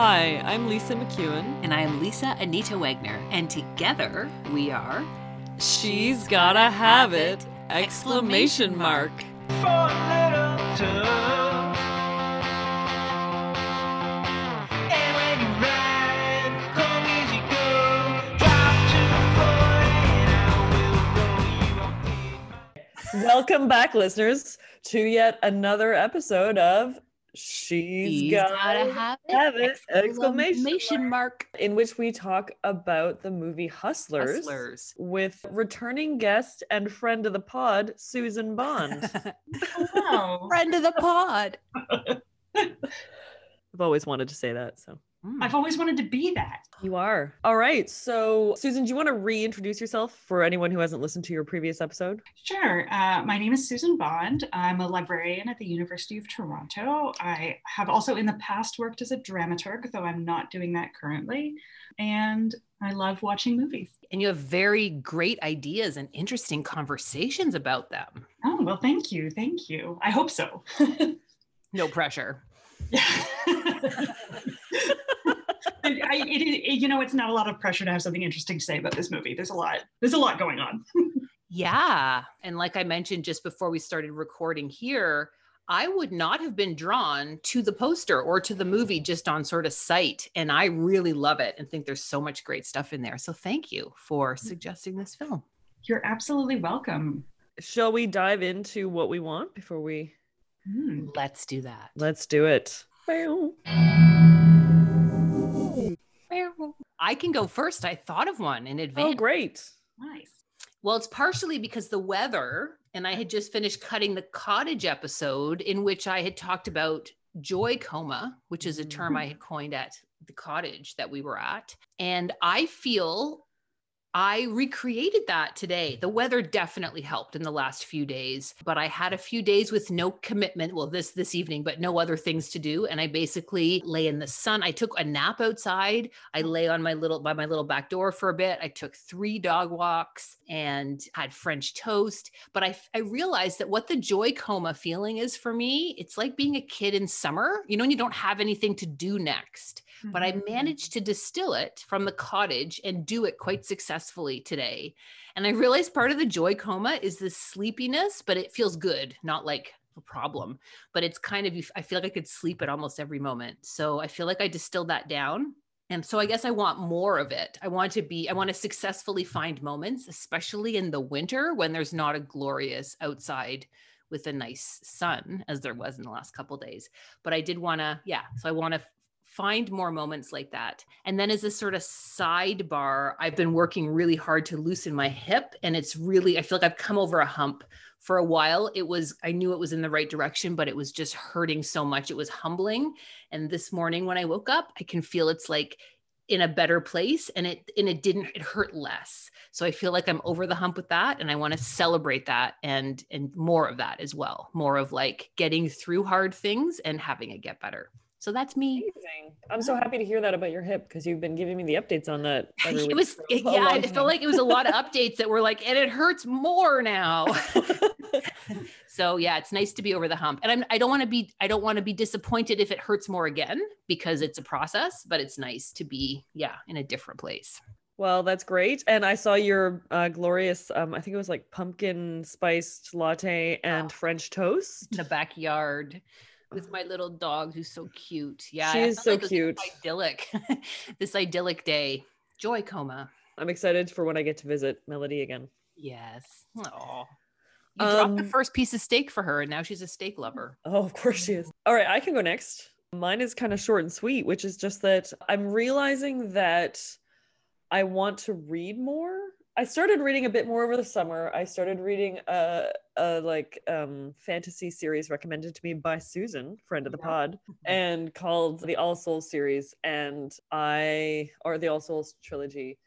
Hi, I'm Lisa McEwen. And I am Lisa Anita Wagner. And together we are. She's gotta have it! Exclamation mark. Welcome back, listeners, to yet another episode of She's, She's gotta, gotta have it! have it! Exclamation Exclamation mark. in which we talk about the movie Hustlers, Hustlers. with returning guest and friend of the pod, Susan Bond. Wow. Friend of the pod. I've always wanted to say that, so Mm. I've always wanted to be that. you are. All right. So, Susan, do you want to reintroduce yourself for anyone who hasn't listened to your previous episode? Sure. Uh, my name is Susan Bond. I'm a librarian at the University of Toronto. I have also in the past worked as a dramaturg, though I'm not doing that currently. And I love watching movies. And you have very great ideas and interesting conversations about them. Oh, well, thank you. Thank you. I hope so. No pressure. I, I- it, it, you know, it's not a lot of pressure to have something interesting to say about this movie. There's a lot. There's a lot going on. Yeah. And like I mentioned just before we started recording here, I would not have been drawn to the poster or to the movie just on sort of sight. And I really love it and think there's so much great stuff in there. So thank you for suggesting this film. You're absolutely welcome. Shall we dive into what we want before we Hmm. Let's do that. let's do it? I can go first. I thought of one in oh, advance. Oh, great. Nice. Well, it's partially because the weather, and I had just finished cutting the cottage episode in which I had talked about joy coma, which is a term mm-hmm. I had coined at the cottage that we were at. And I feel I recreated that today. The weather definitely helped in the last few days, but I had a few days with no commitment. Well, this this evening, but no other things to do. And I basically lay in the sun. I took a nap outside. I lay on my little by my little back door for a bit. I took three dog walks and had French toast. But I I realized that what the joy coma feeling is for me, it's like being a kid in summer. You know, when you don't have anything to do next but I Mhm. managed to distill it from the cottage and do it quite successfully today. And I realized part of the joy coma is the sleepiness, but it feels good, not like a problem. But it's kind of, I feel like I could sleep at almost every moment. So I feel like I distilled that down. And so I guess I want more of it. I want to be, I want to successfully find moments, especially in the winter when there's not a glorious outside with a nice sun as there was in the last couple days. But I did want to, yeah. So I want to find more moments like that. And then as a sort of sidebar, I've been working really hard to loosen my hip and it's really I feel like I've come over a hump. For a while it was I knew it was in the right direction but it was just hurting so much it was humbling. And this morning when I woke up, I can feel it's like in a better place and it and it didn't it hurt less. So I feel like I'm over the hump with that and I want to celebrate that and and more of that as well. More of like getting through hard things and having it get better. So that's me. Amazing. I'm so happy to hear that about your hip because you've been giving me the updates on that. every It was it- yeah, it felt like it was a lot of updates that were like, and it hurts more now. so yeah, it's nice to be over the hump. And I'm I don't want to be I don't want to be disappointed if it hurts more again because it's a process, but it's nice to be, yeah, in a different place. Well, that's great. And I saw your uh, glorious, um, I think it was like pumpkin spiced latte and Oh. French toast. In the backyard with my little dog who's so cute. Yeah. She is so like cute. Idyllic. this idyllic day. Joy coma. I'm excited for when I get to visit Melody again. Yes. Oh. You dropped the Um, first piece of steak for her and now she's a steak lover. Oh, of course she is. All right, I can go next. Mine is kind of short and sweet, which is just that I'm realizing that I want to read more. I started reading a bit more over the summer. I started reading a, a like um, fantasy series recommended to me by Susan, friend of the Yeah. pod, and called the All Souls series, and I or the All Souls trilogy.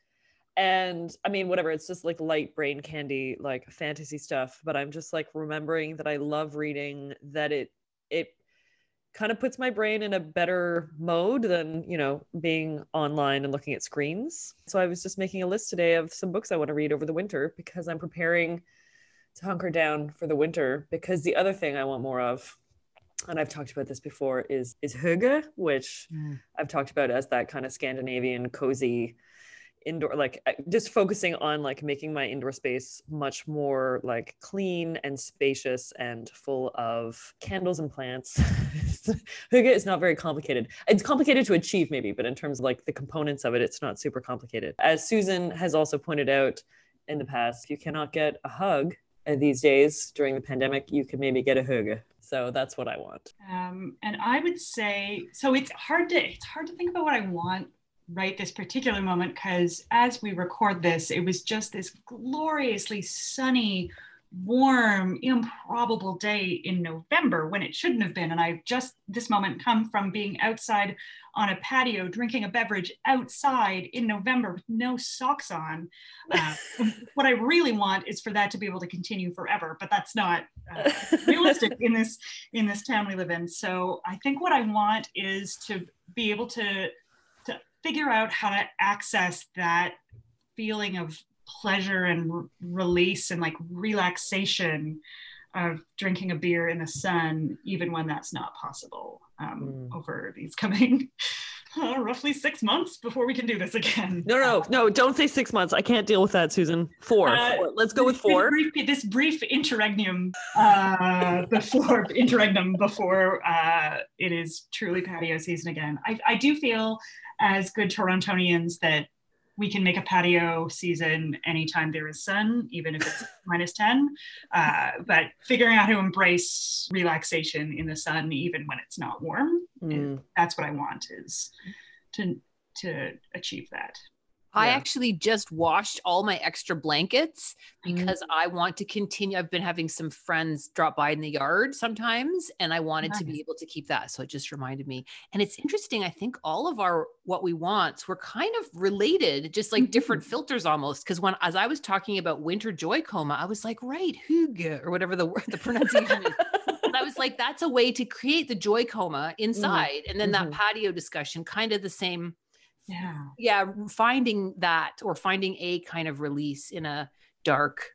And I mean, whatever, it's just like light brain candy, like fantasy stuff. But I'm just like remembering that I love reading, that it it kind of puts my brain in a better mode than, you know, being online and looking at screens. So I was just making a list today of some books I want to read over the winter because I'm preparing to hunker down for the winter. Because the other thing I want more of and I've talked about this before, is is hygge, which Mm. I've talked about as that kind of Scandinavian cozy indoor like just focusing on like making my indoor space much more like clean and spacious and full of candles and plants. Is not very complicated. It's complicated to achieve maybe but in terms of like the components of it it's not super complicated. As susan has also pointed out in the past you cannot get a hug uh, these days during the pandemic. You could maybe get a hygge so that's what i want. Um, and I would say so. It's hard to it's hard to think about what I want right this particular moment because as we record this, it was just this gloriously sunny, warm, improbable day in November when it shouldn't have been. And I've just this moment come from being outside on a patio drinking a beverage outside in November with no socks on. Uh, what I really want is for that to be able to continue forever, but that's not uh, realistic in this in this town we live in. So I think what I want is to be able to to figure out how to access that feeling of pleasure and r- release and like relaxation of drinking a beer in the sun, even when that's not possible um, Mm. over these coming uh, roughly six months before we can do this again. No, no, no, don't say six months. I can't deal with that, Susan. Four. Uh, Four. Let's go with four. brief, this brief interregnum uh, before interregnum before uh, it is truly patio season again. I, I do feel as good Torontonians that we can make a patio season anytime there is sun, even if it's minus 10. Uh, but figuring out how to embrace relaxation in the sun, even when it's not warm, Mm. that's what I want is to, to achieve that. I Yeah. actually just washed all my extra blankets Mm. because I want to continue. I've been having some friends drop by in the yard sometimes, and I wanted to be able to keep that. So it just reminded me. And it's interesting. I think all of our what we want were kind of related, just like different filters almost. Because when as I was talking about winter joy coma, I was like, right, hygge or whatever the word the pronunciation is. And I was like, that's a way to create the joy coma inside. And then that Mhm. patio discussion, kind of the same Yeah. yeah finding that or finding a kind of release in a dark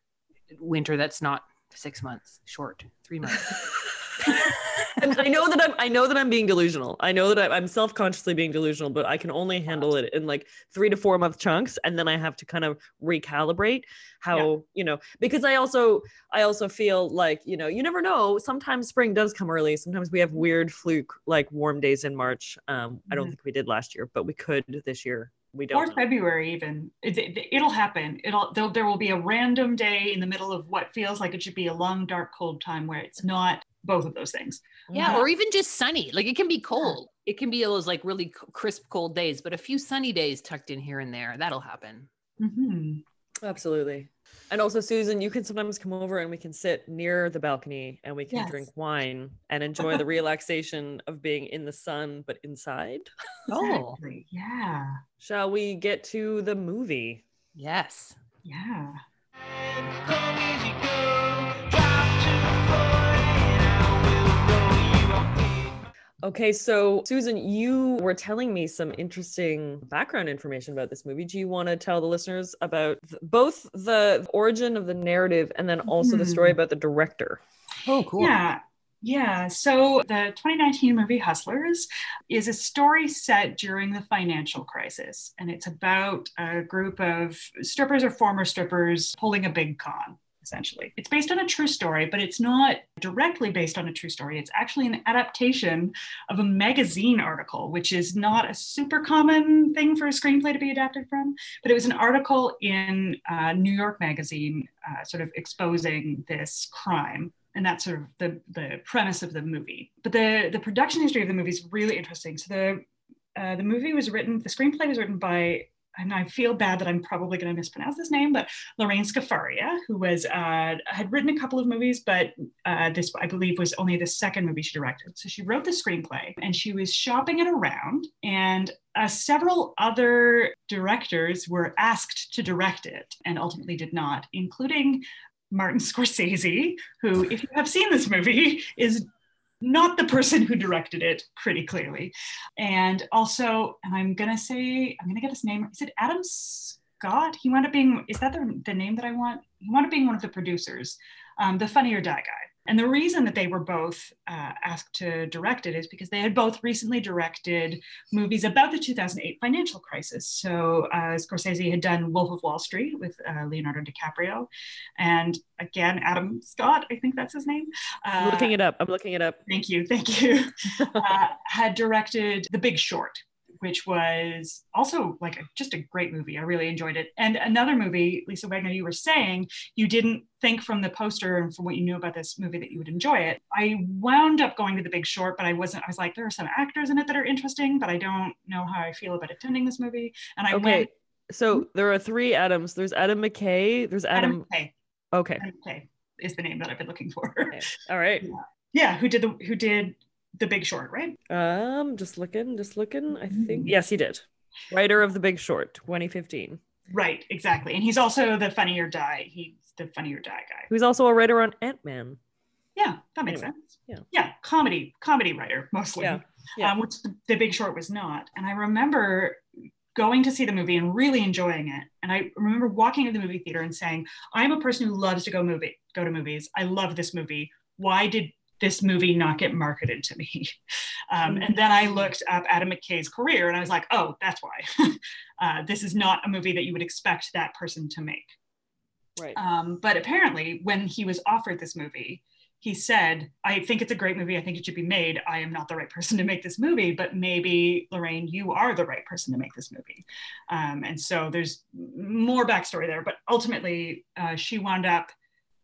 winter that's not six months short three months and I know that I'm I know that I'm being delusional. I know that I'm, I'm self-consciously being delusional, but I can only handle it in like three to four month chunks, and then I have to kind of recalibrate how you know because I also I also feel like you know you never know. Sometimes spring does come early. Sometimes we have weird fluke like warm days in March. Um, I don't Mhm. think we did last year, but we could this year. We don't. or know. February even. It, it, it'll happen. It'll there will be a random day in the middle of what feels like it should be a long, dark, cold time where it's not both of those things. yeah Mhm. or even just sunny like it can be cold it can be those like really crisp cold days but a few sunny days tucked in here and there that'll happen Mhm. Absolutely. And also, Susan, you can sometimes come over and we can sit near the balcony and we can Yes. drink wine and enjoy the relaxation of being in the sun, but inside. oh Yeah. Shall we get to the movie? yes Yeah. Okay, so Susan, you were telling me some interesting background information about this movie. Do you want to tell the listeners about th- both the origin of the narrative and then also the story Mhm. about the director? oh cool Yeah. Yeah. So the 2019 movie Hustlers is a story set during the financial crisis. And it's about a group of strippers or former strippers pulling a big con, essentially. It's based on a true story, but it's not directly based on a true story. It's actually an adaptation of a magazine article, which is not a super common thing for a screenplay to be adapted from. But it was an article in uh, New York Magazine, uh, sort of exposing this crime and that's sort of the the premise of the movie. But the the production history of the movie is really interesting. So the uh, the movie was written, the screenplay was written by, and I feel bad that I'm probably going to mispronounce this name, but Lorraine Scafaria, who was uh, had written a couple of movies, but uh, this I believe was only the second movie she directed. So she wrote the screenplay, and she was shopping it around, and uh, several other directors were asked to direct it, and ultimately did not, including Martin Scorsese, who, if you have seen this movie, is not the person who directed it pretty clearly. And also, and I'm gonna say, I'm gonna get his name. Is it Adam Scott? He wound up being, is that the, the name that I want? He wound up being one of the producers, um, the Funny or Die guy. And the reason that they were both uh, asked to direct it is because they had both recently directed movies about the 2008 financial crisis. So uh, Scorsese had done Wolf of Wall Street with uh, Leonardo DiCaprio. And again, Adam Scott, I think that's his name. I'm uh, looking it up. I'm looking it up. thank you, thank you, uh, had directed The Big Short, which was also like a, just a great movie. I really enjoyed it. And another movie, Lisa Wagner, you were saying you didn't think from the poster and from what you knew about this movie that you would enjoy it. I wound up going to The Big Short, but I wasn't. I was like, there are some actors in it that are interesting, but I don't know how I feel about attending this movie. And I Okay. went. So there are three Adams. There's Adam McKay. There's Adam. Adam McKay. Okay. Adam McKay is the name that I've been looking for. okay. All right. yeah, who did the who did The Big Short, right? Um, just looking, just looking. I think Mhm. yes, he did. Writer of The Big Short, 2015. Right, exactly. And he's also the Funny or Die. He's the Funny or Die guy. Who's also a writer on Ant Man. Yeah, that makes Anyway, sense. yeah. yeah, comedy, comedy writer mostly, Yeah, yeah. Um, which the, the Big Short was not. And I remember going to see the movie and really enjoying it. And I remember walking to the movie theater and saying, "I'm a person who loves to go movie, go to movies. I love this movie. Why did this movie not get marketed to me?" Um, and then I looked up Adam McKay's career, and I was like, "Oh, that's why. uh, this is not a movie that you would expect that person to make." Right. Um, but apparently, when he was offered this movie, he said, I think it's a great movie. I think it should be made. I am not the right person to make this movie, but maybe, Lorraine, you are the right person to make this movie. Um, and so there's more backstory there. But ultimately, uh, she wound up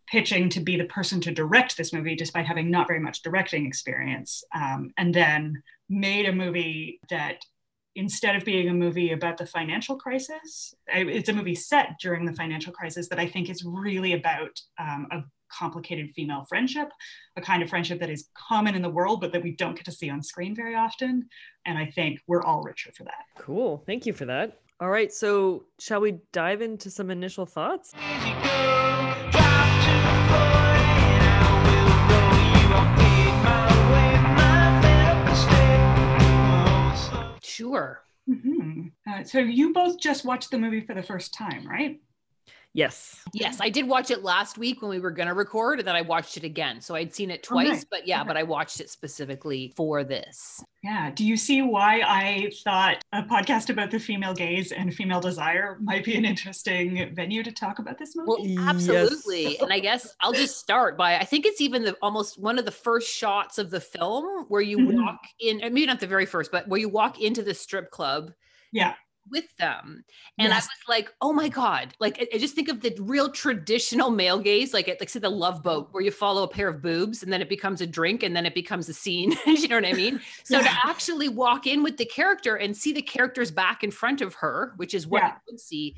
pitching to be the person to direct this movie, despite having not very much directing experience, um, and then made a movie that instead of being a movie about the financial crisis, it's a movie set during the financial crisis that I think is really about um, a complicated female friendship, a kind of friendship that is common in the world, but that we don't get to see on screen very often. And I think we're all richer for that. Cool. Thank you for that. All right. So, shall we dive into some initial thoughts? Sure. Mhm. Uh, so you both just watched the movie for the first time, right? Yes. Yes, I did watch it last week when we were going to record, and then I watched it again. So I'd seen it Oh, nice. twice, but yeah, Okay. but I watched it specifically for this. Yeah. Do you see why I thought a podcast about the female gaze and female desire might be an interesting venue to talk about this movie? Well, Yes. absolutely. And I guess I'll just start by I think it's even the almost one of the first shots of the film where you Mhm. walk in, uh, maybe not the very first, but where you walk into the strip club yeah. With them. And Yes. I was like, oh my God. Like I, I just think of the real traditional male gaze, like at like say the love boat where you follow a pair of boobs and then it becomes a drink and then it becomes a scene. you know what I mean? So to actually walk in with the character and see the character's back in front of her, which is what Yeah. you would see,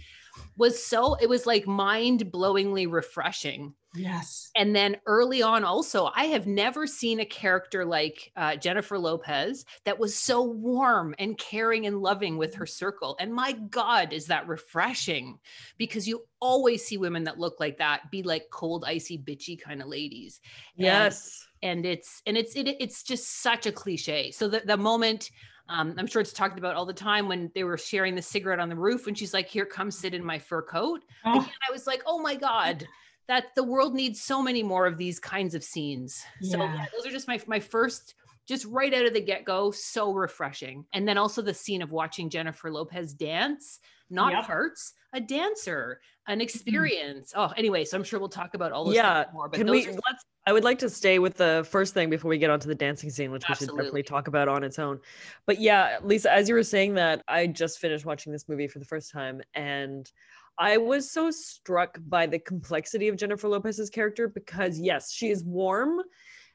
was so it was like mind-blowingly refreshing. Yes. And then early on, also, I have never seen a character like uh, Jennifer Lopez that was so warm and caring and loving with her circle. And my God, is that refreshing because you always see women that look like that be like cold, icy, bitchy kind of ladies. And- Yes. and it's and it's it, it's just such a cliche so the, the moment um, i'm sure it's talked about all the time when they were sharing the cigarette on the roof and she's like here come sit in my fur coat Oh, again i was like oh my god that the world needs so many more of these kinds of scenes so Yeah. yeah, those are just my my first just right out of the get-go so refreshing and then also the scene of watching jennifer lopez dance not Yep. parts a dancer an experience oh anyway so i'm sure we'll talk about all those Yeah. more but Can those we let's I would like to stay with the first thing before we get onto the dancing scene, which we should definitely talk about on its own. But yeah, Lisa, as you were saying that, I just finished watching this movie for the first time and I was so struck by the complexity of Jennifer Lopez's character because yes, she is warm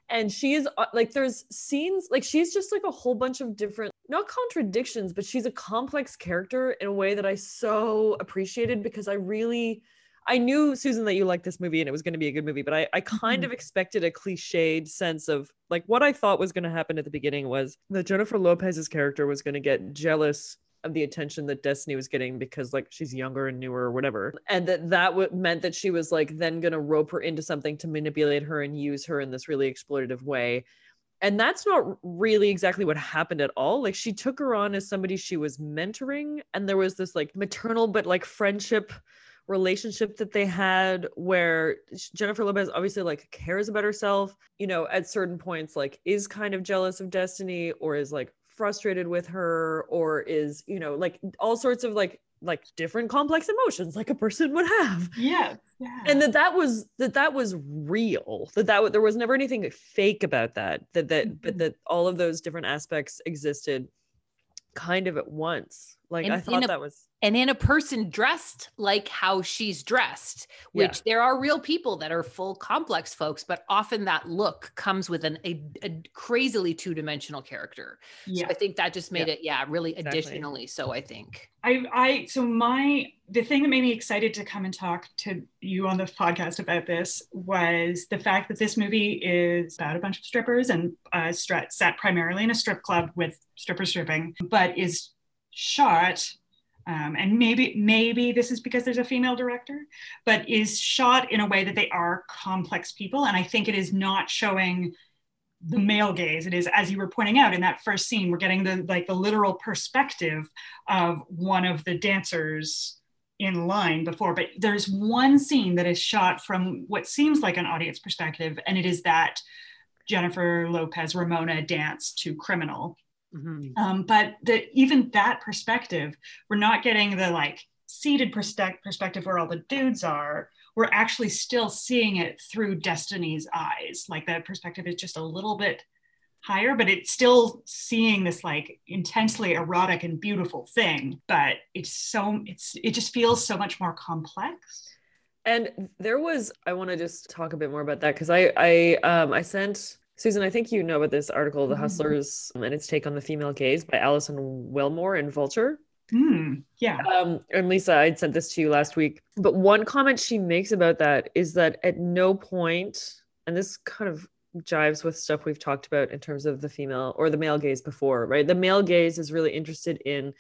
and she is uh, like there's scenes like she's just like a whole bunch of different not contradictions, but she's a complex character in a way that I so appreciated because I really I knew Susan that you liked this movie and it was going to be a good movie, but I, I kind Mhm. of expected a cliched sense of like what I thought was going to happen at the beginning was that Jennifer Lopez's character was going to get jealous of the attention that Destiny was getting because like she's younger and newer or whatever, and that that w- meant that she was like then going to rope her into something to manipulate her and use her in this really exploitative way. And that's not really exactly what happened at all. Like she took her on as somebody she was mentoring, and there was this like maternal but like friendship relationship that they had where Jennifer Lopez obviously like cares about herself, you know, at certain points like is kind of jealous of Destiny or is like frustrated with her or is, you know, like all sorts of like like different complex emotions like a person would have Yeah. Yeah. and that that was that that was real that that there was never anything fake about that that that but Mhm. that all of those different aspects existed kind of at once like And i in thought a- that was and in a person dressed like how she's dressed Yeah. which there are real people that are full complex folks but often that look comes with an a, a crazily two-dimensional character yeah. so i think that just made Yeah. it yeah really Exactly. additionally so i think I, I, so my, the thing that made me excited to come and talk to you on the podcast about this was the fact that this movie is about a bunch of strippers and uh, stra- set primarily in a strip club with strippers stripping, but is shot. Um, and maybe maybe this is because there's a female director, but is shot in a way that they are complex people, and I think it is not showing the male gaze. It is as you were pointing out in that first scene we're getting the like the literal perspective of one of the dancers in line before. But there's one scene that is shot from what seems like an audience perspective and it is that jennifer lopez ramona dance to criminal um, but the, even that perspective we're not getting the like seated perspective where all the dudes are. We're actually still seeing it through destiny's eyes. Like that perspective is just a little bit higher but it's still seeing this like intensely erotic and beautiful thing. But it's so it's it just feels so much more complex. And there was i want to just talk a bit more about that because i i um i sent susan i think you know about this article the Mhm. hustlers and its take on the female gaze by alison willmore in vulture Hmm, yeah um, and Lisa, I'd sent this to you last week. But one comment she makes about that is that at no point, and this kind of jives with stuff we've talked about in terms of the female or the male gaze before, right? The male gaze is really interested in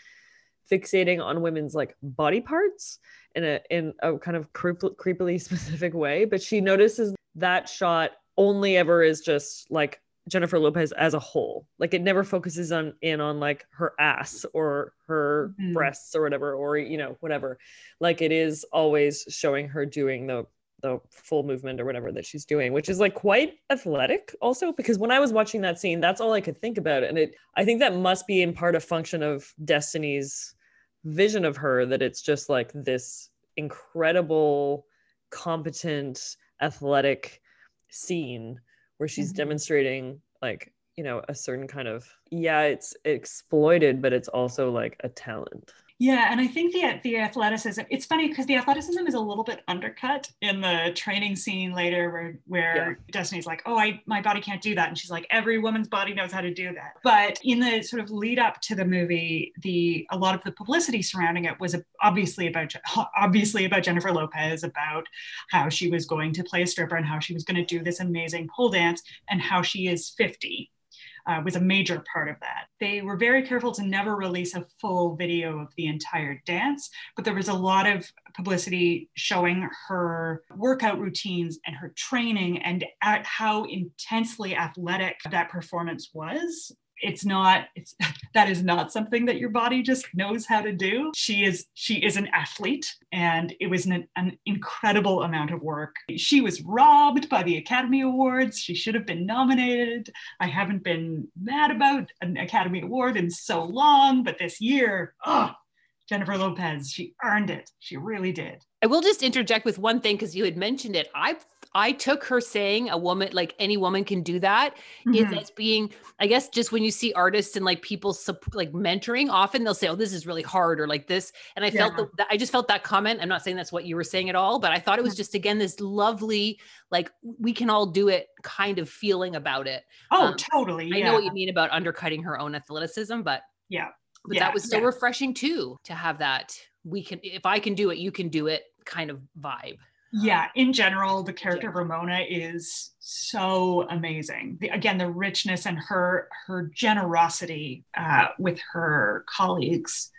fixating on women's like body parts in a in a kind of creep, creepily specific way. But she notices that shot only ever is just like Jennifer Lopez as a whole. Like it never focuses on in on like her ass or her Mhm. breasts or whatever or you know whatever. Like it is always showing her doing the the full movement or whatever that she's doing, which is like quite athletic also because when I was watching that scene, that's all I could think about and it I think that must be in part a function of Destiny's vision of her that it's just like this incredible competent athletic scene where she's Mhm. demonstrating like you know a certain kind of yeah it's exploited but it's also like a talent Yeah, and I think the the athleticism. It's funny because the athleticism is a little bit undercut in the training scene later, where where Destiny's like, "Oh, I my body can't do that," and she's like, "Every woman's body knows how to do that." But in the sort of lead up to the movie, the a lot of the publicity surrounding it was obviously about obviously about Jennifer Lopez, about how she was going to play a stripper and how she was going to do this amazing pole dance, and how she is fifty uh, was a major part of that. They were very careful to never release a full video of the entire dance, but there was a lot of publicity showing her workout routines and her training and at how intensely athletic that performance was. It's not, it's that is not something that your body just knows how to do. She is, she is an athlete and it was an, an incredible amount of work. She was robbed by the Academy Awards. She should have been nominated. I haven't been mad about an Academy Award in so long, but this year, oh, Jennifer Lopez, she earned it. She really did. I will just interject with one thing because you had mentioned it. I I took her saying a woman like any woman can do that is Mhm. as being I guess just when you see artists and like people like mentoring, often they'll say, "Oh, this is really hard," or like this. And I felt that I just felt that comment. I'm not saying that's what you were saying at all, but I thought it was just again this lovely like we can all do it kind of feeling about it. Oh, Um, totally. I know what you mean about undercutting her own athleticism, but Yeah. but Yeah, that was so yeah. refreshing too to have that we can if I can do it, you can do it kind of vibe. Yeah, in general, the character of Ramona is so amazing. The, again, the richness and her her generosity uh, with her colleagues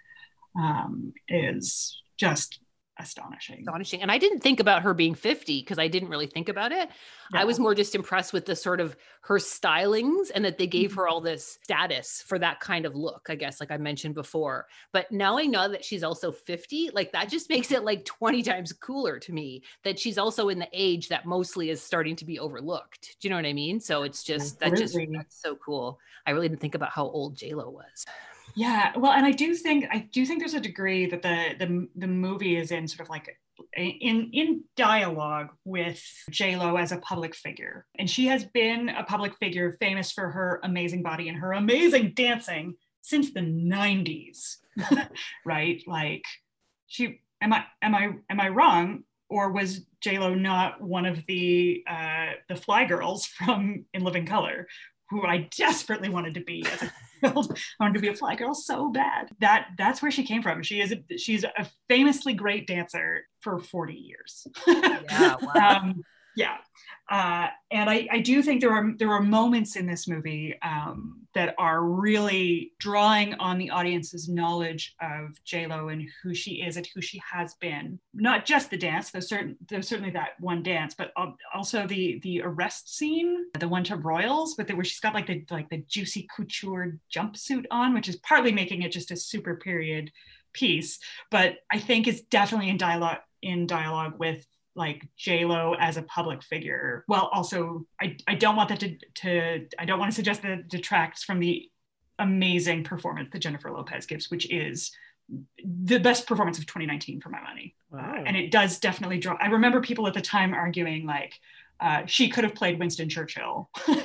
um, is just astonishing. astonishing. And I didn't think about her being 50 because I didn't really think about it. I was more just impressed with the sort of her stylings and that they gave her mm-hmm. all this status for that kind of look, I guess, like I mentioned before. But now I know that she's also 50, like that just makes it like 20 times cooler to me that she's also in the age that mostly is starting to be overlooked. Do you know what I mean? So it's just that just that's so cool. I really didn't think about how old JLo was. Yeah, well, and I do think I do think there's a degree that the the the movie is in sort of like in in dialogue with J Lo as a public figure, and she has been a public figure famous for her amazing body and her amazing dancing since the '90s, right? Like, she am I am I am I wrong? Or was J Lo not one of the uh, the fly girls from In Living Color, who I desperately wanted to be as a child? I wanted to be a fly girl so bad. That that's where she came from. She is a, she's a famously great dancer for 40 years. Yeah, wow. um, yeah. Uh, and I, I do think there are there are moments in this movie um, that are really drawing on the audience's knowledge of J Lo and who she is and who she has been. Not just the dance. There's certain there's certainly that one dance, but also the the arrest scene, the one to Royals, but the, where she's got like the like the juicy couture jumpsuit on, which is partly making it just a super period piece, but I think it's definitely in dialogue in dialogue with like J Lo as a public figure. Well, also I, I don't want that to, to I don't want to suggest that it detracts from the amazing performance that Jennifer Lopez gives, which is the best performance of 2019 for my money. Wow. Uh, and it does definitely draw. I remember people at the time arguing like uh, she could have played Winston Churchill, but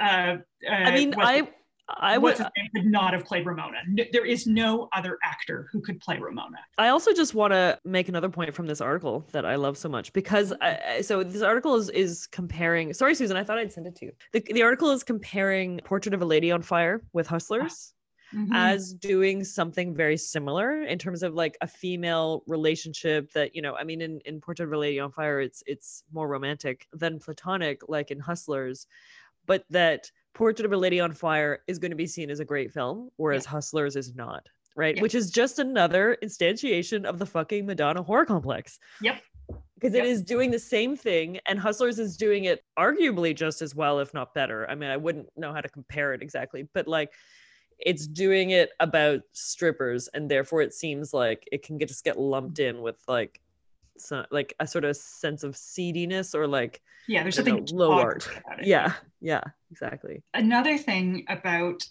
uh, I mean, what's- I I would what's his name could not have played Ramona. N- There is no other actor who could play Ramona. I also just want to make another point from this article that I love so much because I, so this article is is comparing. Sorry, Susan, I thought I'd send it to you. The, the article is comparing Portrait of a Lady on Fire with Hustlers Mhm. as doing something very similar in terms of like a female relationship that you know. I mean, in in Portrait of a Lady on Fire, it's it's more romantic than platonic, like in Hustlers, but that Portrait of a Lady on Fire is going to be seen as a great film, whereas Hustlers is not. Right, Yeah. which is just another instantiation of the fucking Madonna whore complex. Yep. Because it Yep. is doing the same thing, and Hustlers is doing it arguably just as well, if not better. I mean, I wouldn't know how to compare it exactly, but like it's doing it about strippers, and therefore it seems like it can get just get lumped in with like so, like a sort of sense of seediness or like Yeah, there's something know, low art. Yeah, yeah, exactly. Another thing about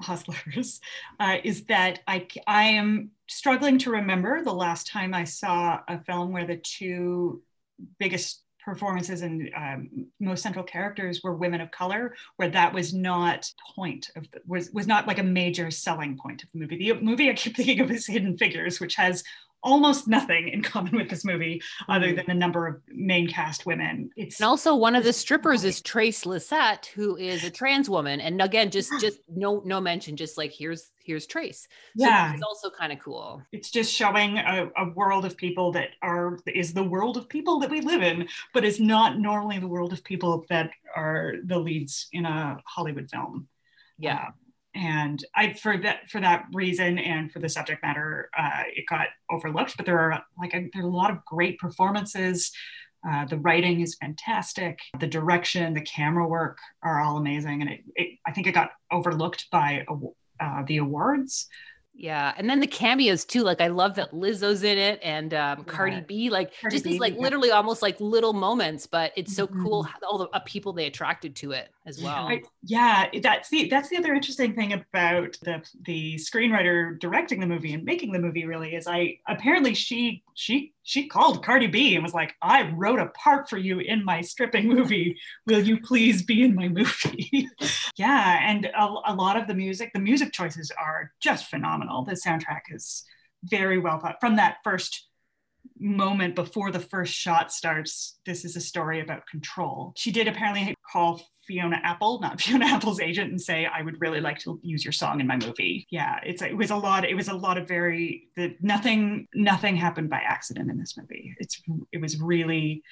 Hustlers uh, is that I, I am struggling to remember the last time I saw a film where the two biggest performances and um, most central characters were women of color, where that was not point of the, was was not like a major selling point of the movie. The movie I keep thinking of is Hidden Figures, which has almost nothing in common with this movie other Mhm. than the number of main cast women. It's And also one of the strippers is Trace Lysette, who is a trans woman. And again, just just no no mention, just like here's here's Trace. So Yeah. it's also kind of cool. it's just showing a, a world of people that are is the world of people that we live in but is not normally the world of people that are the leads in a hollywood film Yeah. Uh, and i for that for that reason and for the subject matter uh, it got overlooked but there are like a, there are a lot of great performances. Uh, the writing is fantastic. The direction the camera work are all amazing. And it, it i think it got overlooked by uh, the awards Yeah, and then the cameos too. Like I love that Lizzo's in it and um, Cardi Yeah. B. Like Cardi just these like yeah. literally almost like little moments, but it's so cool Mhm. how all the uh, people they attracted to it as well. I, yeah, that's the that's the other interesting thing about the the screenwriter directing the movie and making the movie. Really, is I apparently she she she called Cardi B and was like, "I wrote a part for you in my stripping movie. Will you please be in my movie?" yeah, and a, a lot of the music, the music choices are just phenomenal. The soundtrack is very well thought from that first moment before the first shot starts this is a story about control. She did apparently call fiona apple not fiona apple's agent and say i would really like to use your song in my movie. Yeah it's it was a lot it was a lot of very the nothing nothing happened by accident in this movie. It's it was really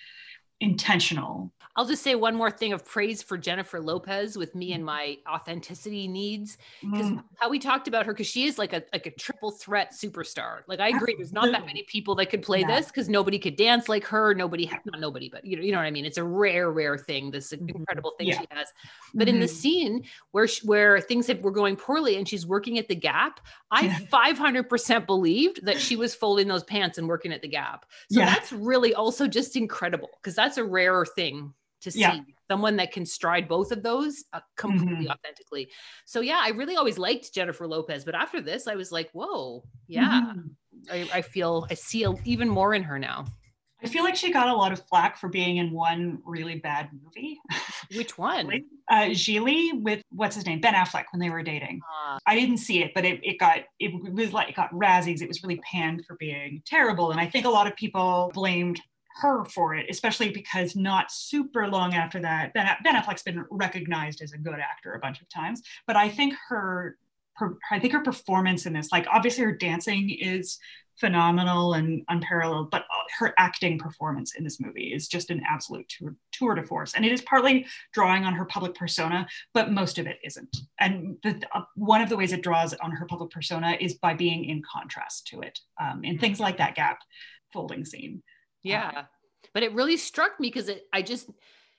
intentional. I'll just say one more thing of praise for Jennifer Lopez with me and my authenticity needs. Because Mm, how we talked about her, because she is like a like a triple threat superstar. Like I agree, there's not that many people that could play Yeah. this because nobody could dance like her. Nobody, not nobody, but you know, you know what I mean. It's a rare, rare thing. This Mhm. incredible thing Yeah. she has. But in the mhm. scene where sh- where things have, were going poorly and she's working at the Gap, I 500% believed that she was folding those pants and working at the Gap. So Yeah. that's really also just incredible because that's a rare thing to see. Yeah. Someone that can stride both of those uh, completely authentically. So yeah, I really always liked Jennifer Lopez, but after this, I was like, whoa, yeah, Mhm. I, I feel I see a, even more in her now. I feel like she got a lot of flack for being in one really bad movie. Which one? uh, Gigli with what's his name, Ben Affleck, when they were dating. Uh, I didn't see it, but it, it got it was like it got Razzies. It was really panned for being terrible, and I think a lot of people blamed her for it, especially because not super long after that, Ben, ben Affleck's been recognized as a good actor a bunch of times, but I think her, her I think her performance in this, like obviously her dancing is phenomenal and unparalleled, but uh, her acting performance in this movie is just an absolute tour, tour de force. And it is partly drawing on her public persona, but most of it isn't. And the, uh, one of the ways it draws on her public persona is by being in contrast to it um, in things like that gap folding scene. Yeah, but it really struck me because it. I just,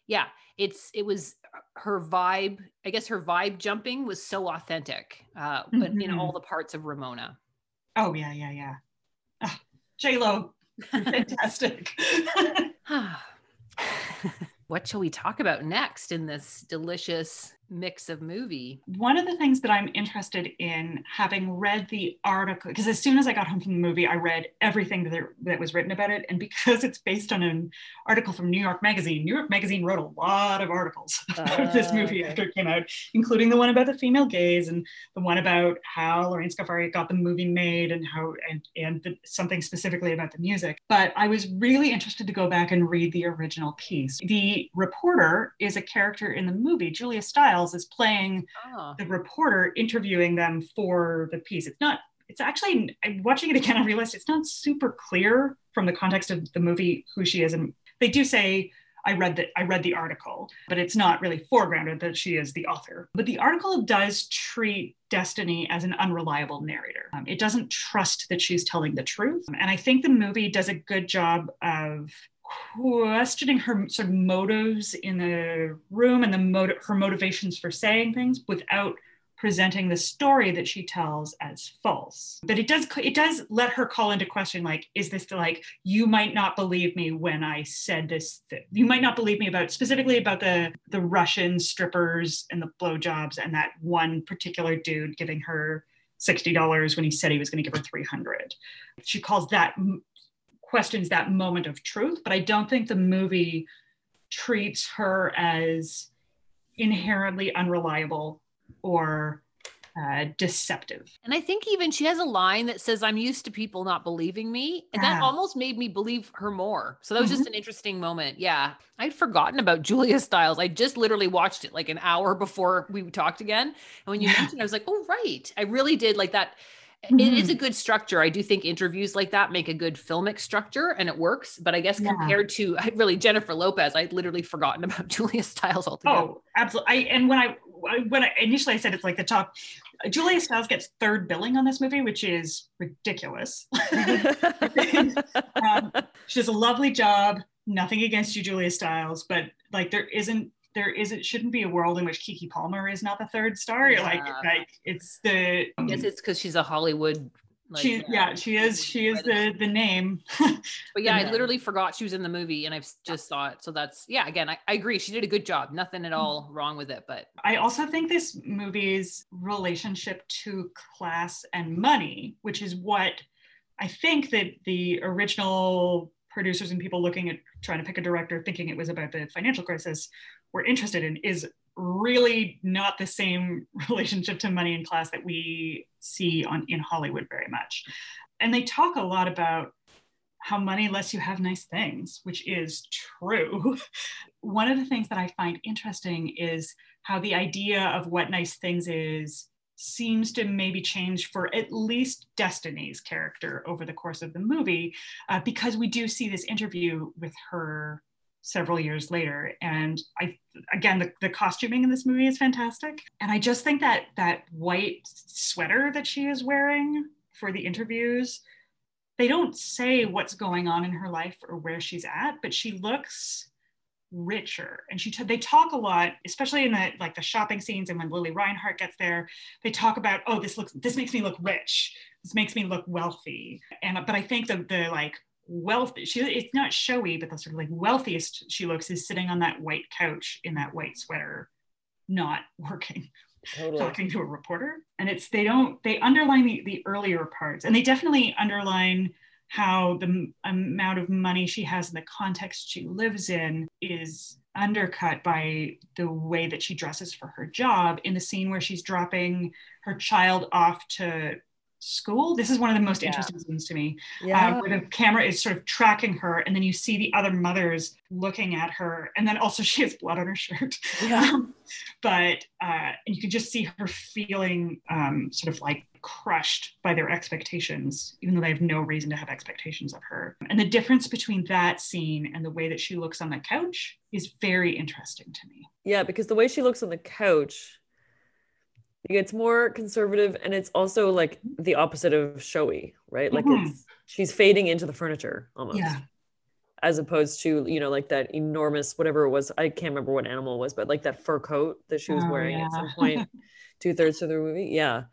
yeah, it's it was her vibe. I guess her vibe jumping was so authentic, uh, but in Mhm. all the parts of Ramona. Oh yeah, yeah, yeah. Ah, J Lo, fantastic. what shall we talk about next in this delicious mix of movie? One of the things that I'm interested in, having read the article, because as soon as I got home from the movie, I read everything that, there, that was written about it. And because it's based on an article from New York Magazine, New York Magazine wrote a lot of articles about this Ah, movie okay. after it came out, including the one about the female gaze and the one about how Lorraine Scafaria got the movie made and how and and the, something specifically about the music. But I was really interested to go back and read the original piece. The reporter is a character in the movie. Julia Stiles is playing Oh, the reporter interviewing them for the piece. It's not, it's actually, I'm watching it again, I realized it's not super clear from the context of the movie who she is. And they do say, I read that I read the article, but it's not really foregrounded that she is the author. But the article does treat Destiny as an unreliable narrator. Um, it doesn't trust that she's telling the truth. And I think the movie does a good job of questioning her sort of motives in the room and the motive her motivations for saying things without presenting the story that she tells as false. But it does it does let her call into question like is this the, like you might not believe me when i said this th- you might not believe me about specifically about the the russian strippers and the blowjobs and that one particular dude giving her $60 when he said he was going to give her 300 she calls that questions that moment of truth but i don't think the movie treats her as inherently unreliable or uh, deceptive And I think even she has a line that says, I'm used to people not believing me. And that almost made me believe her more. So that was just an interesting moment. Yeah. I'd forgotten about Julia Stiles. I just literally watched it like an hour before we talked again. And when you Yeah. mentioned, it, I was like, oh, right. I really did like that. It is a good structure. I do think interviews like that make a good filmic structure and it works. But I guess Yeah. compared to really Jennifer Lopez, I'd literally forgotten about Julia Stiles altogether. oh absolutely I, and when i when i initially i said it's like the top julia stiles gets third billing on this movie which is ridiculous um, she does a lovely job nothing against you julia stiles but like there isn't there isn't shouldn't be a world in which keke palmer is not the third star like Yeah. like it's the I guess it's because she's a Hollywood. Like, she yeah she is she is the the name But yeah, I literally forgot she was in the movie and I've just saw it. So that's, yeah, again, I, I agree. She did a good job. Nothing at all wrong with it. But I also think this movie's relationship to class and money, which is what I think that the original producers and people looking at trying to pick a director thinking it was about the financial crisis were interested in, is really not the same relationship to money and class that we see on in Hollywood very much. And they talk a lot about how money lets you have nice things, which is true. One of the things that I find interesting is how the idea of what nice things is seems to maybe change for at least Destiny's character over the course of the movie, uh, because we do see this interview with her several years later. And I, again, the, the costuming in this movie is fantastic. And I just think that that white sweater that she is wearing for the interviews, they don't say what's going on in her life or where she's at, but she looks richer and she t- they talk a lot especially in the like the shopping scenes and when lili reinhart gets there they talk about oh this looks this makes me look rich this makes me look wealthy and but i think the the like wealth she it's not showy but the sort of like wealthiest she looks is sitting on that white couch in that white sweater not working Totally. talking to a reporter. And it's they don't they underline the, the earlier parts. And they definitely underline how the m- amount of money she has in the context she lives in is undercut by the way that she dresses for her job in the scene where she's dropping her child off to school this is one of the most Yeah. interesting scenes to me Yeah. uh, where the camera is sort of tracking her and then you see the other mothers looking at her and then also she has blood on her shirt Yeah. um, but uh, and you can just see her feeling um, sort of like crushed by their expectations, even though they have no reason to have expectations of her. And the difference between that scene and the way that she looks on the couch is very interesting to me. Yeah, because the way she looks on the couch, like, it's more conservative and it's also like the opposite of showy, right? Like Mhm. it's she's fading into the furniture almost. Yeah. As opposed to, you know, like that enormous whatever it was, I can't remember what animal it was, but like that fur coat that she was Oh, wearing at some point, two thirds of the movie. Yeah.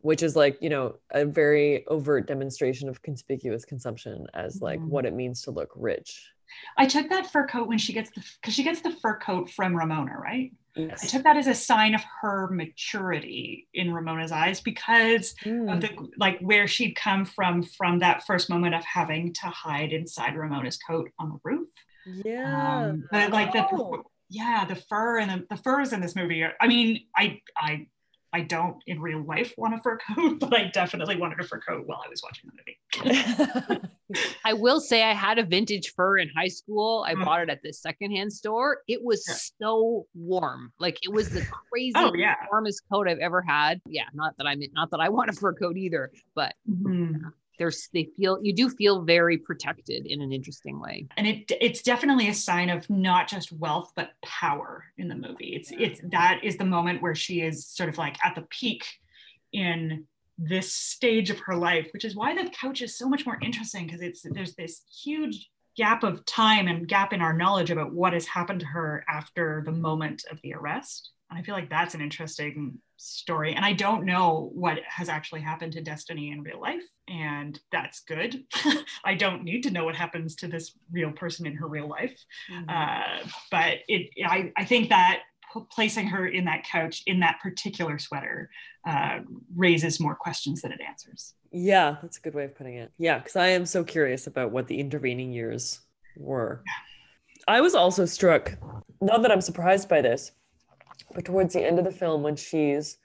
Which is like, you know, a very overt demonstration of conspicuous consumption as like Mhm. what it means to look rich. I took that fur coat when she gets the because she gets the fur coat from Ramona, right? I took that as a sign of her maturity in Ramona's eyes because of Mm. the like where she'd come from from that first moment of having to hide inside Ramona's coat on the roof. Yeah. Um, but like the Oh. yeah, the fur and the, the furs in this movie. Are, I mean, I I I don't in real life want a fur coat, but I definitely wanted a fur coat while I was watching the movie. I will say I had a vintage fur in high school. I Mm. bought it at this secondhand store. It was Yeah. so warm. Like it was the crazy Oh yeah. warmest coat I've ever had. Yeah, not that I'm not that I want a fur coat either, but Mhm. There's they feel you do feel very protected in an interesting way. And it it's definitely a sign of not just wealth but power in the movie. It's it's that is the moment where she is sort of like at the peak in this stage of her life, which is why the couch is so much more interesting because it's there's this huge gap of time and gap in our knowledge about what has happened to her after the moment of the arrest. And I feel like that's an interesting story. And I don't know what has actually happened to Destiny in real life. And that's good. I don't need to know what happens to this real person in her real life. Mhm. Uh, but it, I, I think that placing her in that couch in that particular sweater uh, raises more questions than it answers. Yeah, that's a good way of putting it. Yeah, because I am so curious about what the intervening years were. I was also struck, not that I'm surprised by this, but towards the end of the film when she's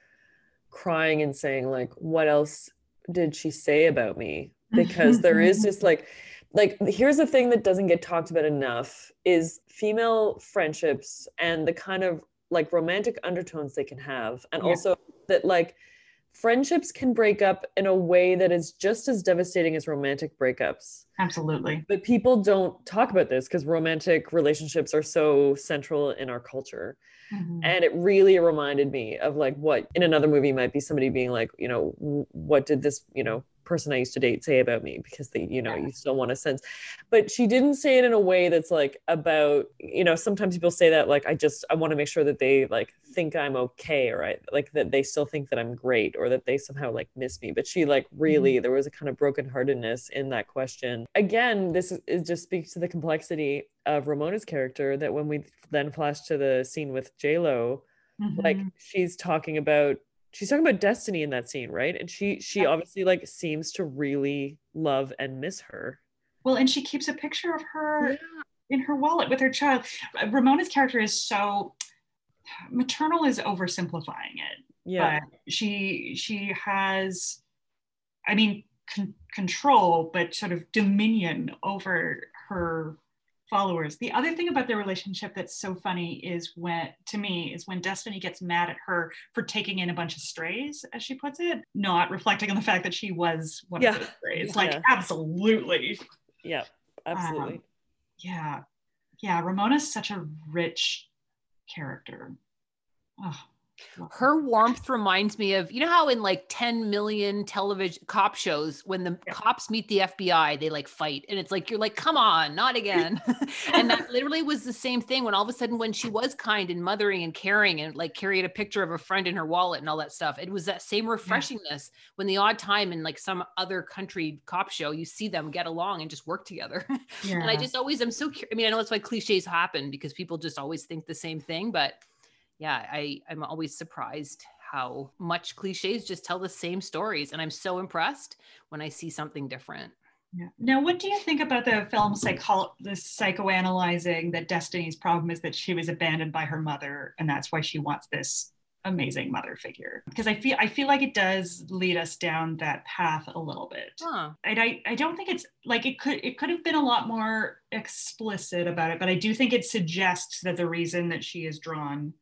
crying and saying, like, what else did she say about me? Because there is this like like here's the thing that doesn't get talked about enough is female friendships and the kind of like romantic undertones they can have and Yeah. also that like friendships can break up in a way that is just as devastating as romantic breakups Absolutely. but people don't talk about this because romantic relationships are so central in our culture Mhm. and it really reminded me of like what in another movie might be somebody being like you know what did this you know person i used to date say about me because they you know Yeah. you still want a sense but she didn't say it in a way that's like about you know sometimes people say that like i just i want to make sure that they like think i'm okay or i like that they still think that i'm great or that they somehow like miss me but she like really there was a kind of brokenheartedness in that question again this is, it just speaks to the complexity of ramona's character that when we then flash to the scene with j-lo like Mhm. she's talking about she's talking about destiny in that scene right and she she Yeah. obviously like seems to really love and miss her well, and she keeps a picture of her in her wallet with her child. Uh, Ramona's character is so maternal is oversimplifying it. yeah but she she has i mean con- control but sort of dominion over her followers. The other thing about their relationship that's so funny is when to me is when destiny gets mad at her for taking in a bunch of strays as she puts it not reflecting on the fact that she was one Yeah. of those strays. Like Yeah. absolutely. Yeah absolutely. Um, yeah. Yeah, Ramona's such a rich character. Oh, her. warmth reminds me of you know how in like 10 million television cop shows when the Yeah. cops meet the FBI they like fight and it's like you're like come on not again and that literally was the same thing when all of a sudden when she was kind and mothering and caring and like carried a picture of a friend in her wallet and all that stuff it was that same refreshingness when the odd time in like some other country cop show you see them get along and just work together Yeah. and I just always I'm so curious. I mean, I know that's why cliches happen because people just always think the same thing. But yeah, I I'm always surprised how much cliches just tell the same stories, and I'm so impressed when I see something different. Yeah. Now, what do you think about the film psycho- the psychoanalyzing that Destiny's problem is that she was abandoned by her mother, and that's why she wants this amazing mother figure? Because I feel I feel like it does lead us down that path a little bit. Huh. And I, I don't think it's like it could it could have been a lot more explicit about it, but I do think it suggests that the reason that she is drawn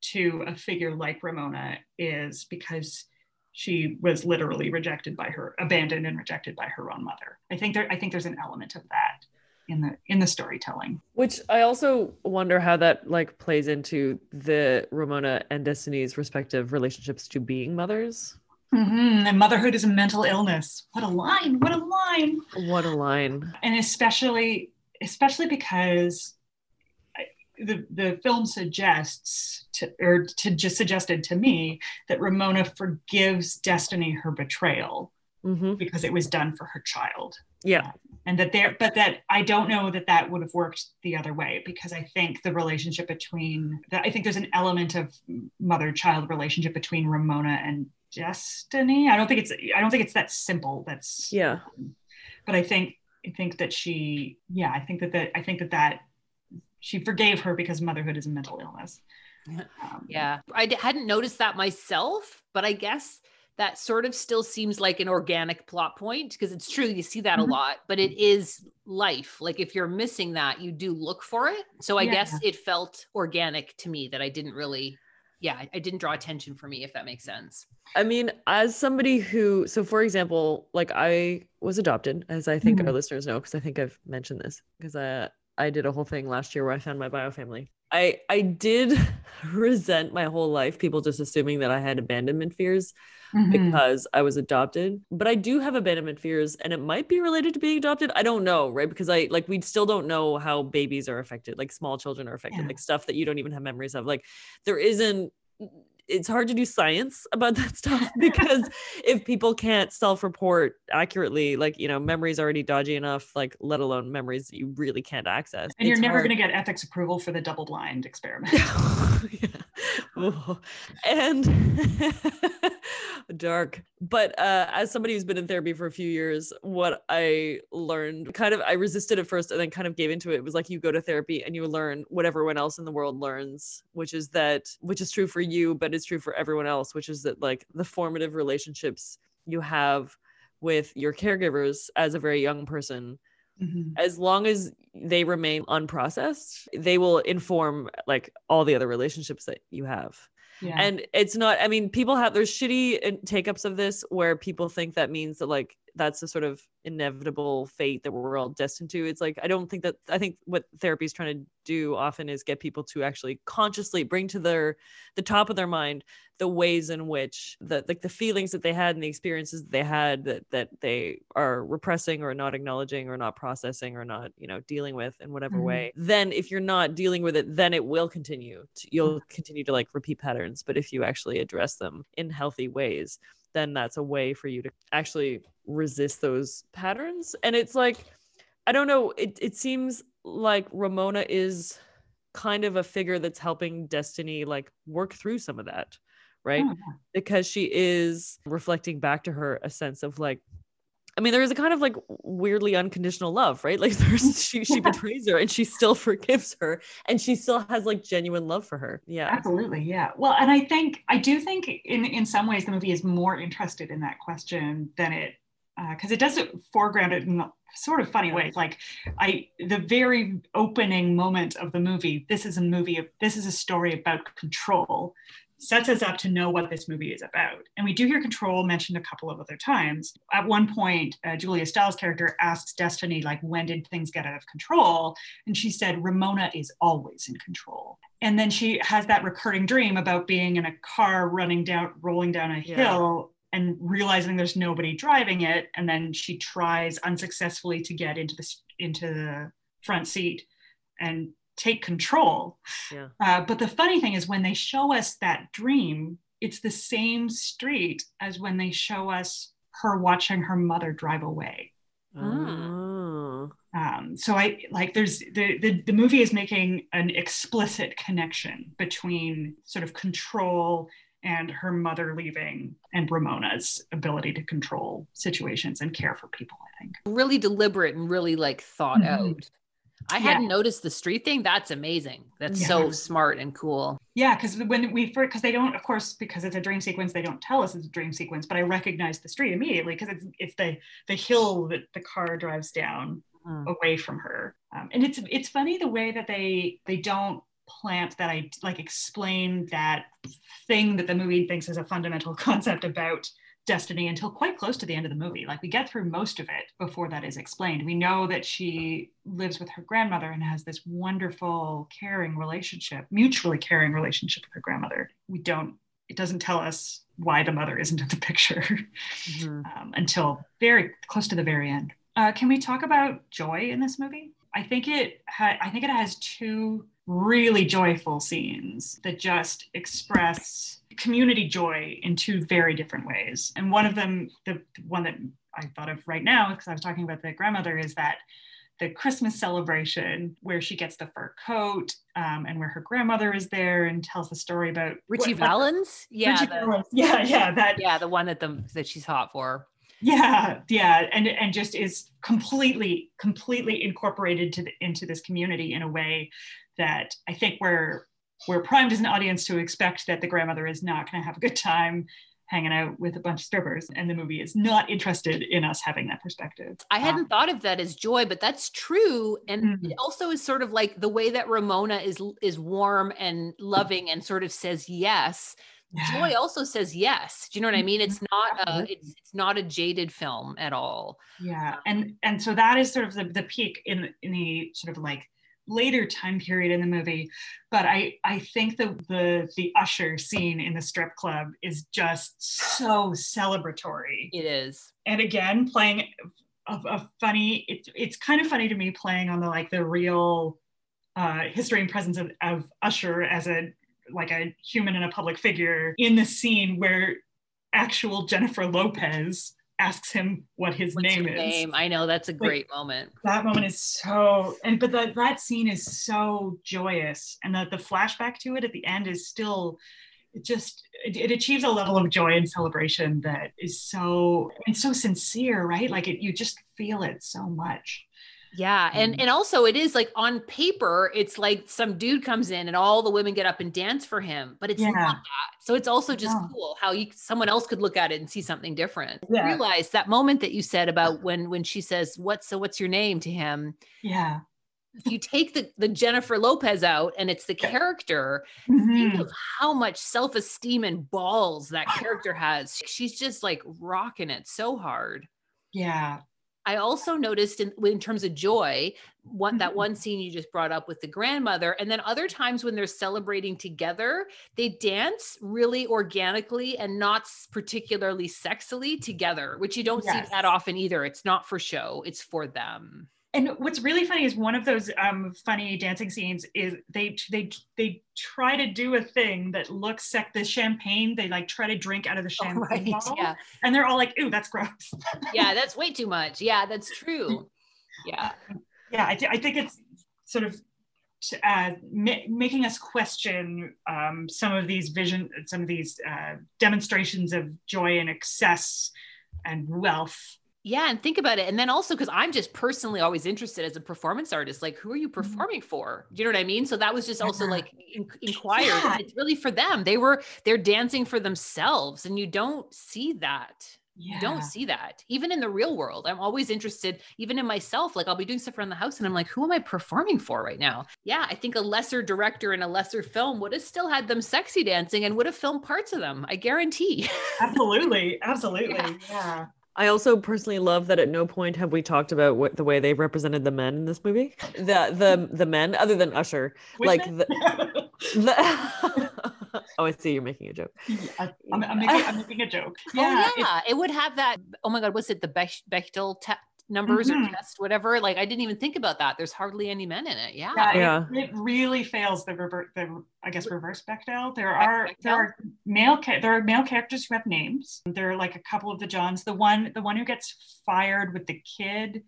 to a figure like Ramona is because she was literally rejected by her abandoned and rejected by her own mother. I think there I think there's an element of that in the in the storytelling. Which I also wonder how that like plays into the Ramona and Destiny's respective relationships to being mothers. Mhm, And motherhood is a mental illness. What a line! What a line! What a line. and especially especially because the the film suggests to or to just suggested to me that Ramona forgives Destiny her betrayal hmm because it was done for her child Yeah. and that there but that I don't know that that would have worked the other way because I think the relationship between that I think there's an element of mother child relationship between Ramona and Destiny I don't think it's I don't think it's that simple that's Yeah. but I think I think that she yeah I think that that I think that that she forgave her because motherhood is a mental illness. Um, Yeah, I d- hadn't noticed that myself, but I guess that sort of still seems like an organic plot point because it's true you see that Mhm. a lot, but it is life. Like if you're missing that, you do look for it. So I Yeah. guess it felt organic to me that I didn't really, yeah, I- I didn't draw attention for me if that makes sense. I mean, as somebody who, so for example, like I was adopted, as I think our Mhm. listeners know, because I think I've mentioned this, because I I did a whole thing last year where I found my bio family. I I did resent my whole life people just assuming that I had abandonment fears mhm. because I was adopted. But I do have abandonment fears, and it might be related to being adopted. I don't know, right? Because I like we still don't know how babies are affected, like small children are affected, Yeah. like stuff that you don't even have memories of. Like there isn't. It's hard to do science about that stuff because if people can't self-report accurately, like you know, memory's already dodgy enough, like let alone memories that you really can't access. and you're never going to get ethics approval for the double blind experiment. yeah. And dark. But uh, as somebody who's been in therapy for a few years, what I learned kind of, I resisted at first and then kind of gave into it. It was like you go to therapy and you learn what everyone else in the world learns, which is that, which is true for you, but it's true for everyone else, which is that like the formative relationships you have with your caregivers as a very young person Mhm. as long as they remain unprocessed they will inform like all the other relationships that you have Yeah. and it's not i mean people have there's shitty uh, take-ups of this where people think that means that like that's the sort of inevitable fate that we're all destined to. It's like i don't think that i think what therapy is trying to do often is get people to actually consciously bring to their the top of their mind the ways in which the like the feelings that they had and the experiences that they had that that they are repressing or not acknowledging or not processing or not you know dealing with in whatever Mhm. way. Then if you're not dealing with it then it will continue to, you'll continue to like repeat patterns. But if you actually address them in healthy ways then that's a way for you to actually resist those patterns. And it's like i don't know it, it seems like ramona is kind of a figure that's helping destiny like work through some of that right? Oh, because she is reflecting back to her a sense of like I mean, there is a kind of like weirdly unconditional love, right? Like there's mm, she she Yeah. betrays her and she still forgives her and she still has like genuine love for her. Yeah. Absolutely, yeah. Well, and I think I do think in in some ways the movie is more interested in that question than it uh, because it does it foreground it in sort of funny ways. Like I the very opening moment of the movie, this is a movie of this is a story about control. Sets us up to know what this movie is about. And we do hear control mentioned a couple of other times. At one point, uh, Julia Stiles' character asks Destiny, like, when did things get out of control? And she said, Ramona is always in control. And then she has that recurring dream about being in a car running down, rolling down a Yeah. hill and realizing there's nobody driving it. And then she tries unsuccessfully to get into the, into the front seat and take control. Yeah. Uh, but the funny thing is, when they show us that dream, it's the same street as when they show us her watching her mother drive away. Oh. Um, so I like there's the, the the movie is making an explicit connection between sort of control and her mother leaving and Ramona's ability to control situations and care for people. I think. really deliberate and really like thought Mhm. out. I Yeah. hadn't noticed the street thing. That's amazing. That's Yeah. so smart and cool. Yeah, because when we first, because they don't, of course, because it's a dream sequence, they don't tell us it's a dream sequence. But I recognize the street immediately because it's it's the the hill that the car drives down Mm. away from her. Um, and it's it's funny the way that they they don't plant that I like explain that thing that the movie thinks is a fundamental concept about destiny until quite close to the end of the movie. Like we get through most of it before that is explained. We know that she lives with her grandmother and has this wonderful, caring relationship, mutually caring relationship with her grandmother. We don't. It doesn't tell us why the mother isn't in the picture Mhm. um, until very close to the very end. Uh, can we talk about joy in this movie? I think it ha- I think it has two really joyful scenes that just express community joy in two very different ways. And one of them, the one that I thought of right now, because I was talking about the grandmother, is that the Christmas celebration where she gets the fur coat um, and where her grandmother is there and tells the story about Richie what- Valens? Yeah. Richie the- Valens. Yeah, yeah, that yeah, the one that the that she's hot for. yeah yeah and and just is completely completely incorporated to the, into this community in a way that i think we're we're primed as an audience to expect that the grandmother is not going to have a good time hanging out with a bunch of strippers and the movie is not interested in us having that perspective I Um, hadn't thought of that as joy, but that's true. And Mhm. it also is sort of like the way that Ramona is is warm and loving and sort of says yes. yeah. Joy also says yes. Do you know what I mean? It's not a it's, it's not a jaded film at all. yeah and and so that is sort of the, the peak in in the sort of like later time period in the movie but i i think the the the usher scene in the strip club is just so celebratory It is. and again playing a, a funny it's it's kind of funny to me playing on the like the real uh history and presence of, of usher as a like a human and a public figure in the scene where actual jennifer lopez asks him what his What's name is name? I know that's a great moment. that moment is so and but that that scene is so joyous and that the flashback to it at the end is still it just it, it achieves a level of joy and celebration that is so it's so sincere right like it you just feel it so much Yeah, and Mm. and also it is like on paper, it's like some dude comes in and all the women get up and dance for him, but it's Yeah. not that. So it's also just No. cool how you someone else could look at it and see something different. Yeah. Realize that moment that you said about when when she says, "What's so what's your name?" to him. yeah If you take the the Jennifer Lopez out and it's the character, think Mhm. of how much self-esteem and balls that character has. She's just like rocking it so hard. yeah I also noticed in, in terms of joy, one that Mhm. one scene you just brought up with the grandmother, and then other times when they're celebrating together, they dance really organically and not particularly sexily together, which you don't Yes. see that often either. It's not for show; it's for them. And what's really funny is one of those um, funny dancing scenes is they they they try to do a thing that looks sec the champagne they like try to drink out of the champagne bottle, Yeah, and they're all like ooh that's gross. Yeah, that's way too much. Yeah, that's true. Yeah, yeah I, thi- I think it's sort of uh, ma- making us question um, some of these vision some of these uh, demonstrations of joy and excess and wealth yeah, and think about it. And then also because I'm just personally always interested as a performance artist, like who are you Mhm. performing for? Do you know what I mean? So that was just also Yeah. like in- inquired. Yeah. It's really for them. They were they're dancing for themselves, and you don't see that. Yeah. You don't see that. Even in the real world, I'm always interested, even in myself. Like I'll be doing stuff around the house and I'm like, who am I performing for right now? Yeah, I think a lesser director in a lesser film would have still had them sexy dancing and would have filmed parts of them. I guarantee. Absolutely. Absolutely. Yeah. Yeah. I also personally love that at no point have we talked about what the way they represented the men in this movie. The the the men, other than Usher, Which like men? the, the oh, I see you're making a joke. I- I'm, I'm, making, I'm making a joke. oh Yeah. yeah, it would have that. Oh my God, was it? The Bech- Bechdel te- numbers Mhm. or test, whatever. Like I didn't even think about that. There's hardly any men in it. Yeah. Yeah, Yeah. It, it really fails the reverse, the I guess reverse Bechdel. There are Bechdel? there are male ca- there are male characters who have names. There are like a couple of the Johns. The one the one who gets fired with the kid,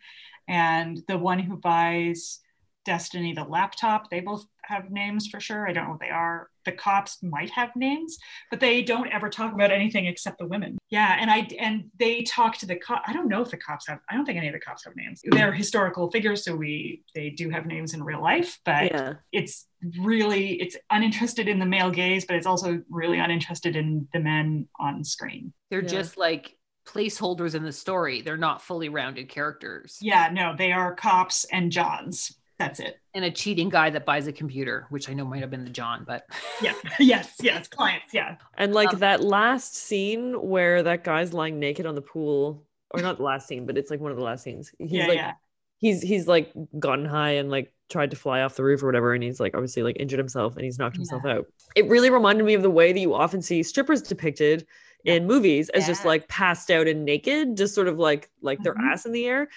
and the one who buys Destiny the laptop. They both have names for sure. I don't know what they are. The cops might have names, but they don't ever talk about anything except the women. Yeah, and I and they talk to the cop. I don't know if the cops have. I don't think any of the cops have names. They're historical figures, so we they do have names in real life, but Yeah. it's really it's uninterested in the male gaze, but it's also really uninterested in the men on screen. They're Yeah. just like placeholders in the story. They're not fully rounded characters. Yeah, no, they are cops and Johns. That's it. And a cheating guy that buys a computer, which I know might have been the John, but Yeah. yes. Yes. Clients. Yeah. And like Um, that last scene where that guy's lying naked on the pool, or not the last scene, but it's like one of the last scenes. He's yeah. like yeah. he's he's like gotten high and like tried to fly off the roof or whatever, and he's like obviously like injured himself and he's knocked himself out. It really reminded me of the way that you often see strippers depicted in movies as just like passed out and naked, just sort of like like their Mhm. ass in the air.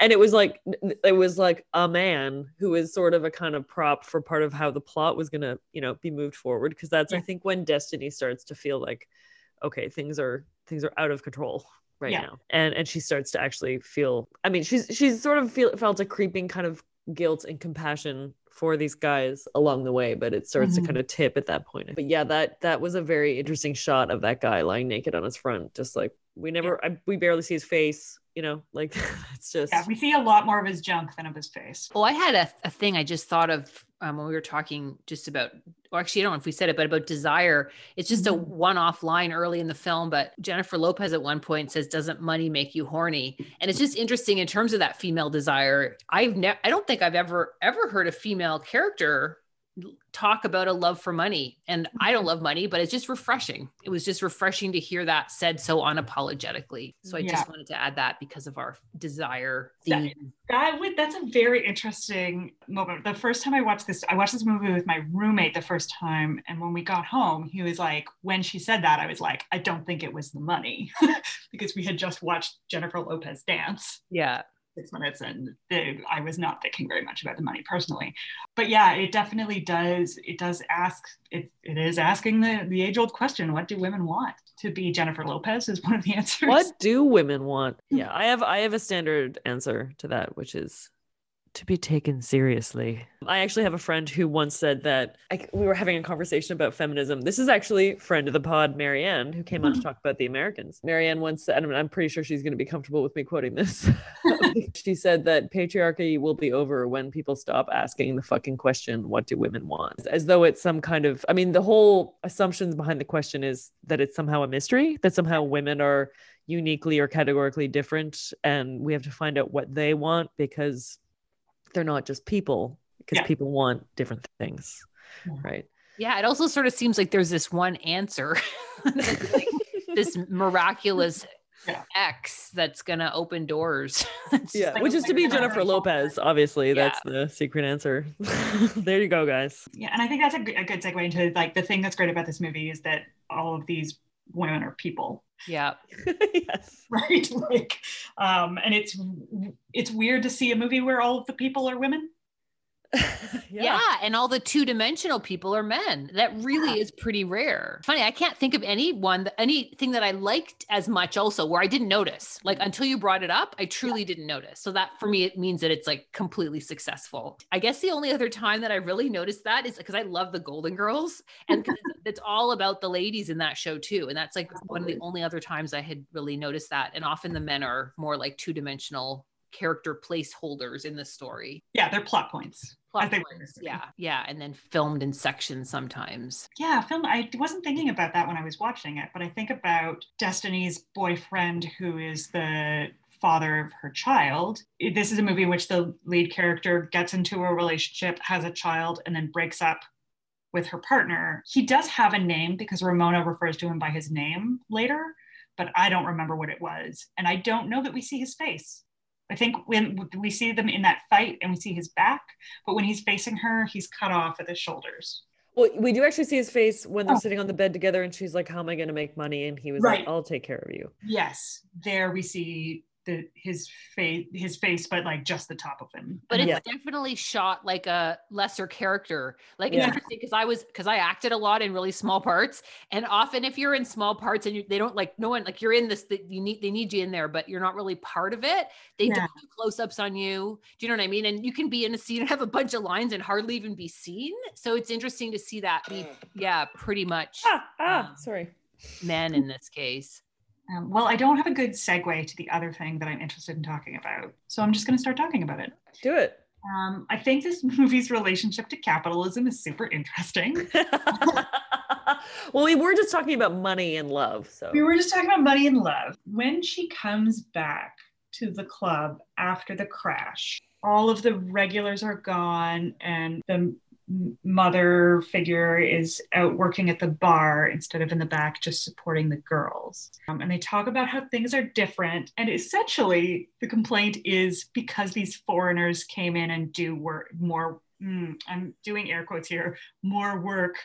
And it was like it was like a man who is sort of a kind of prop for part of how the plot was gonna, you know, be moved forward. Because that's I think when Destiny starts to feel like, okay, things are things are out of control right Yeah. now. And and she starts to actually feel I mean, she's she's sort of feel felt a creeping kind of guilt and compassion for these guys along the way, but it starts Mhm. to kind of tip at that point. But yeah, that that was a very interesting shot of that guy lying naked on his front, just like we never I, we barely see his face, you know, like it's just Yeah. We see a lot more of his junk than of his face. Well, I had a, a thing I just thought of um, when we were talking just about, or actually, I don't know if we said it, but about desire. It's just a Mhm. one off line early in the film, but Jennifer Lopez at one point says, Doesn't money make you horny? And it's just interesting in terms of that female desire. I've never, I don't think I've ever, ever heard a female character talk about a love for money. And I don't mm-hmm. love money, but it's just refreshing. It was just refreshing to hear that said so unapologetically. So I Yeah. just wanted to add that because of our desire That- That would that's a very interesting moment. The first time I watched this, I watched this movie with my roommate the first time, and when we got home, he was like, when she said that, I was like, I don't think it was the money, because we had just watched Jennifer Lopez dance Yeah. Six minutes, and the, I was not thinking very much about the money personally. But yeah, it definitely does. It does ask. It, it is asking the the age old question: What do women want? To be Jennifer Lopez is one of the answers. what do women want? Hmm. Yeah, I have I have a standard answer to that, which is to be taken seriously. I actually have a friend who once said that I, we were having a conversation about feminism. This is actually friend of the pod, Marianne, who came on to hmm. talk about the Americans. Marianne once said, and I'm pretty sure she's going to be comfortable with me quoting this. she said that patriarchy will be over when people stop asking the fucking question, what do women want? As though it's some kind of, I mean, the whole assumptions behind the question is that it's somehow a mystery, that somehow women are uniquely or categorically different and we have to find out what they want because they're not just people because Yeah. people want different things Yeah. right Yeah, it also sort of seems like there's this one answer, like this miraculous Yeah. X that's gonna open doors. Yeah like which is to be jennifer generational lopez obviously Yeah. that's the secret answer there you go guys Yeah, and I think that's a, g- a good segue into like the thing that's great about this movie is that all of these women are people, yeah, yes right? like, um, and it's it's weird to see a movie where all of the people are women. yeah, and all the two-dimensional people are men. That really is pretty rare. Funny, I can't think of anyone, that- anything that I liked as much. Also, where I didn't notice, like mm-hmm. until you brought it up, I truly didn't notice. So that for me, it means that it's like completely successful. I guess the only other time that I really noticed that is because I love the Golden Girls, and it's, it's all about the ladies in that show too. And that's like one of the only other times I had really noticed that. And often the men are more like two-dimensional character placeholders in the story. Yeah, they're plot points. Plot points, in yeah, yeah, and then filmed in sections sometimes. Yeah, film. I wasn't thinking about that when I was watching it, but I think about Destiny's boyfriend, who is the father of her child. This is a movie in which the lead character gets into a relationship, has a child, and then breaks up with her partner. He does have a name because Ramona refers to him by his name later, but I don't remember what it was. And I don't know that we see his face. I think when we see them in that fight and we see his back, but when he's facing her, he's cut off at the shoulders. Well, we do actually see his face when they're Oh. sitting on the bed together, and she's like, "How am I going to make money?" And he was Right. like, "I'll take care of you." Yes, there we see the his face, his face, but like just the top of him. but it's Yeah. definitely shot like a lesser character like it's Yeah. interesting because i was because i acted a lot in really small parts and often if you're in small parts and you, they don't like no one like you're in this that you need they need you in there but you're not really part of it they Yeah. don't do close-ups on you do you know what i mean and you can be in a scene and have a bunch of lines and hardly even be seen so it's interesting to see that be yeah pretty much Ah, ah, Um, sorry. men in this case Um, well, I don't have a good segue to the other thing that I'm interested in talking about, so I'm just going to start talking about it. Do it. Um, I think this movie's relationship to capitalism is super interesting. well, we were just talking about money and love, so We were just talking about money and love. When she comes back to the club after the crash, all of the regulars are gone, and the mother figure is out working at the bar instead of in the back, just supporting the girls. Um, and they talk about how things are different. And essentially, the complaint is because these foreigners came in and do work more. Mm, I'm doing air quotes here, more work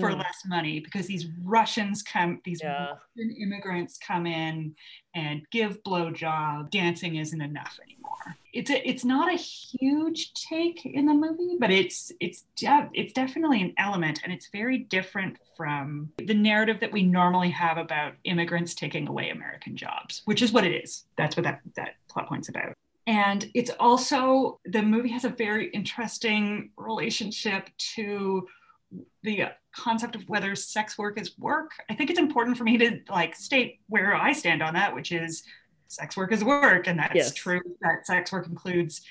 for Mm, less money because these Russians come, these yeah. Russian immigrants come in and give blowjob. Dancing isn't enough anymore. It's a, it's not a huge take in the movie, but it's it's de- it's definitely an element, and it's very different from the narrative that we normally have about immigrants taking away American jobs, which is what it is. That's what that that plot point's about. And it's also the movie has a very interesting relationship to the concept of whether sex work is work. I think it's important for me to like state where I stand on that, which is sex work is work. And that's Yes. true that sex work includes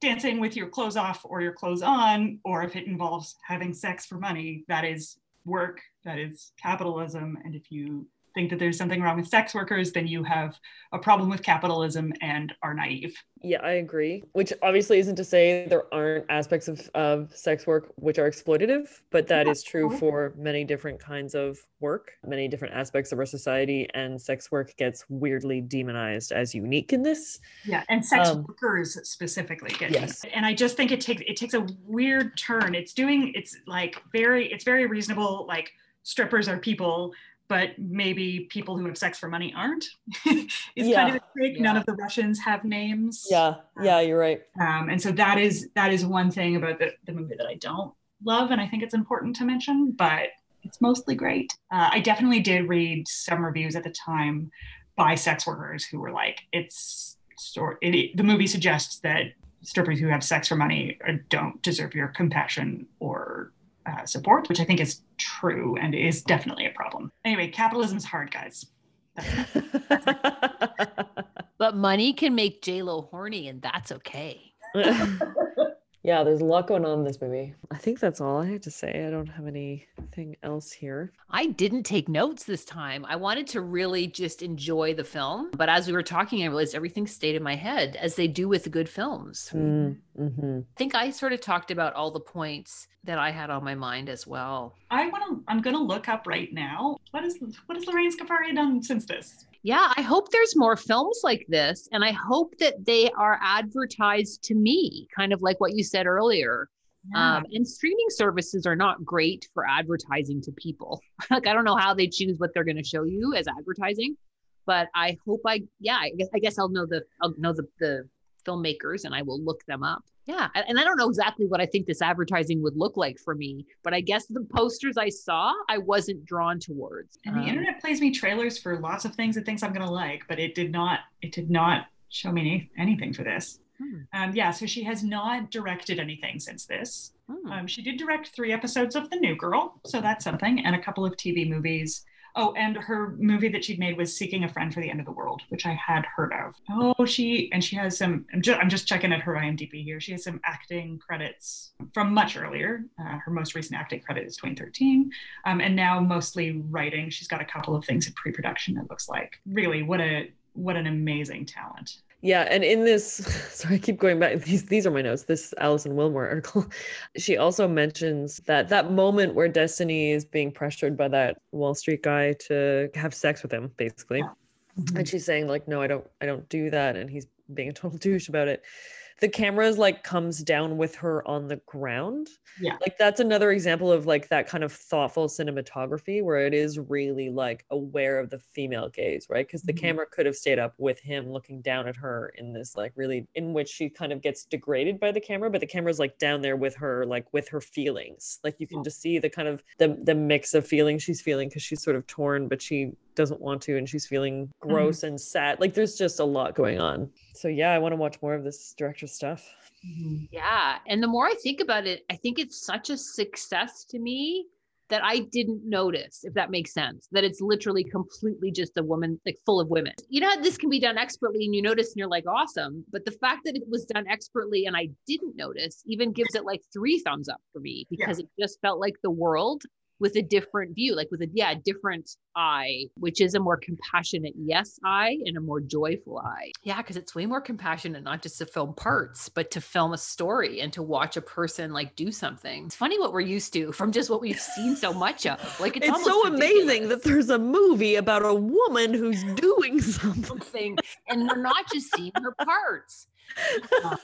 dancing with your clothes off or your clothes on, or if it involves having sex for money, that is work, that is capitalism. And if you think that there's something wrong with sex workers, then you have a problem with capitalism and are naive. Yeah, I agree. Which obviously isn't to say there aren't aspects of, of sex work which are exploitative, but that Yeah, is true for many different kinds of work, many different aspects of our society, and sex work gets weirdly demonized as unique in this. Yeah, and sex Um, workers specifically get Yes. and I just think it takes it takes a weird turn. It's doing it's like very it's very reasonable. Like strippers are people, but maybe people who have sex for money aren't. it's kind of a take. None of the Russians have names. Yeah, yeah, you're right. Um, and so that is that is one thing about the, the movie that I don't love, and I think it's important to mention, but it's mostly great. Uh, I definitely did read some reviews at the time by sex workers who were like, "It's sort it, the movie suggests that strippers who have sex for money don't deserve your compassion or uh, support," which I think is true and is definitely a problem. Anyway, capitalism is hard, guys. but money can make j-lo horny and that's okay yeah, there's a lot going on in this movie. I think that's all I had to say. I don't have anything else here. I didn't take notes this time. I wanted to really just enjoy the film. But as we were talking, I realized everything stayed in my head, as they do with good films. Mm, hmm I think I sort of talked about all the points that I had on my mind as well. I want to. I'm going to look up right now. What is what has Lorene Scafaria done since this? Yeah, I hope there's more films like this. And I hope that they are advertised to me, kind of like what you said earlier. Um, and streaming services are not great for advertising to people. like I don't know how they choose what they're going to show you as advertising, but I hope I yeah I guess I guess I'll know the I'll know the the filmmakers and I will look them up. Yeah, and I don't know exactly what I think this advertising would look like for me, but I guess the posters I saw I wasn't drawn towards. And the Um, internet plays me trailers for lots of things it thinks I'm going to like, but it did not. It did not show me any, anything for this. Hmm. Um, yeah, so she has not directed anything since this. hmm. Um, she did direct three episodes of The New Girl, so that's something, and a couple of TV movies. Oh, and her movie that she'd made was Seeking a Friend for the End of the World, which I had heard of. Oh, she and she has some. I'm just, I'm just checking at her IMDb here. She has some acting credits from much earlier. Uh, her most recent acting credit is 2013, um, and now mostly writing. She's got a couple of things in pre-production. It looks like. Really, what a what an amazing talent. Yeah, and in this, sorry, I keep going back. These these are my notes. This Alison Willmore article. She also mentions that that moment where Destiny is being pressured by that Wall Street guy to have sex with him, basically, Yeah. Mm-hmm. and she's saying like, "No, I don't, I don't do that," and he's being a total douche about it. The camera like comes down with her on the ground. Yeah. Like that's another example of like that kind of thoughtful cinematography where it is really like aware of the female gaze, right? Because the Mhm. camera could have stayed up with him looking down at her in this like really in which she kind of gets degraded by the camera, but the camera's like down there with her, like with her feelings. Like you can Yeah. just see the kind of the the mix of feelings she's feeling because she's sort of torn, but she doesn't want to and she's feeling gross and sad. Like there's just a lot going on. So yeah, I want to watch more of this director's stuff. Mhm. Yeah. And the more I think about it, I think it's such a success to me that I didn't notice, if that makes sense, that it's literally completely just a woman, like full of women. You know, how this can be done expertly and you notice and you're like, awesome. But the fact that it was done expertly and I didn't notice even gives it like three thumbs up for me because it just felt like the world with a different view, like with a, yeah, different eye, which is a more compassionate yes eye and a more joyful eye. Yeah, because it's way more compassionate, not just to film parts, but to film a story and to watch a person like do something. It's funny what we're used to from just what we've seen so much of. Like it's, It's, almost so amazing that there's a movie about a woman who's doing something. something and we're not just seeing her parts. Uh,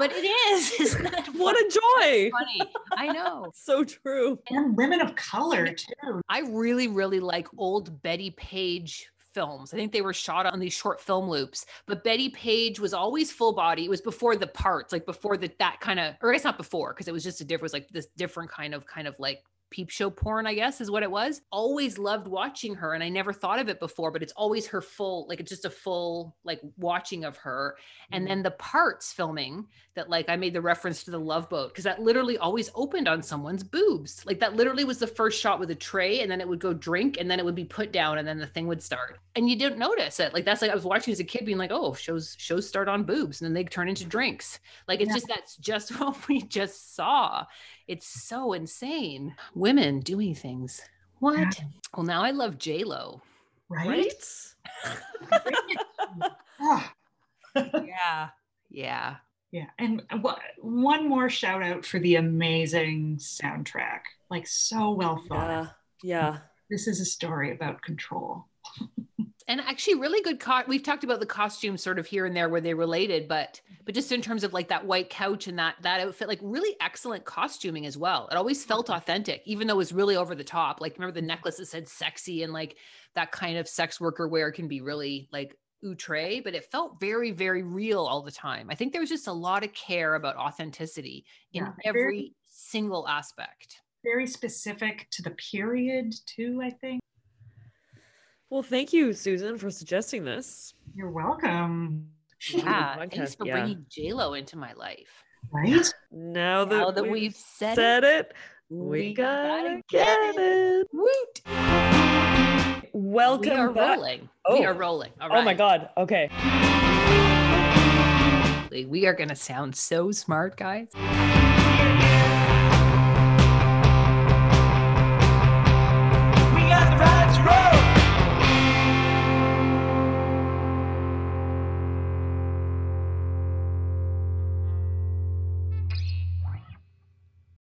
But it is. Isn't that what fun- a joy! funny? I know. So true. And women of color too. I really, really like old Bettie Page films. I think they were shot on these short film loops. But Bettie Page was always full body. It was before the parts, like before the that kind of, or it's not before, because it was just a different, it was like this different kind of kind of like peep show porn, I guess is what it was. Always loved watching her. And I never thought of it before, but it's always her full, like it's just a full like watching of her. And mm-hmm. then the parts filming that like I made the reference to the love boat because that literally always opened on someone's boobs. Like that literally was the first shot with a tray and then it would go drink and then it would be put down and then the thing would start. And you didn't notice it. Like that's like I was watching as a kid being like, "Oh, shows shows start on boobs and then they turn into drinks." Like it's Yeah. just that's just what we just saw. It's so insane. Women doing things. What? Well, now I love J Lo. Right? Right? Ah. Yeah. Yeah. Yeah, and wha- one more shout out for the amazing soundtrack. Like so well thought. Yeah. Yeah. This is a story about control. And actually really good co- we've talked about the costumes sort of here and there where they related but but just in terms of like that white couch and that that outfit like really excellent costuming as well it always felt mm-hmm. authentic even though it was really over the top like remember the necklace that said sexy and like that kind of sex worker wear can be really like outre but it felt very very real all the time i think there was just a lot of care about authenticity in Yeah, every very- single aspect Very specific to the period too. I think. Well, thank you, Susan, for suggesting this. You're welcome. yeah podcast, thanks for yeah. bringing j-lo into my life Right? Now that, now that we've, we've said, said it it, we, we gotta, gotta get, get it. Woot! Welcome we are back. rolling. Oh. We are rolling. All Oh my. God. Okay. We are going to sound so smart, guys.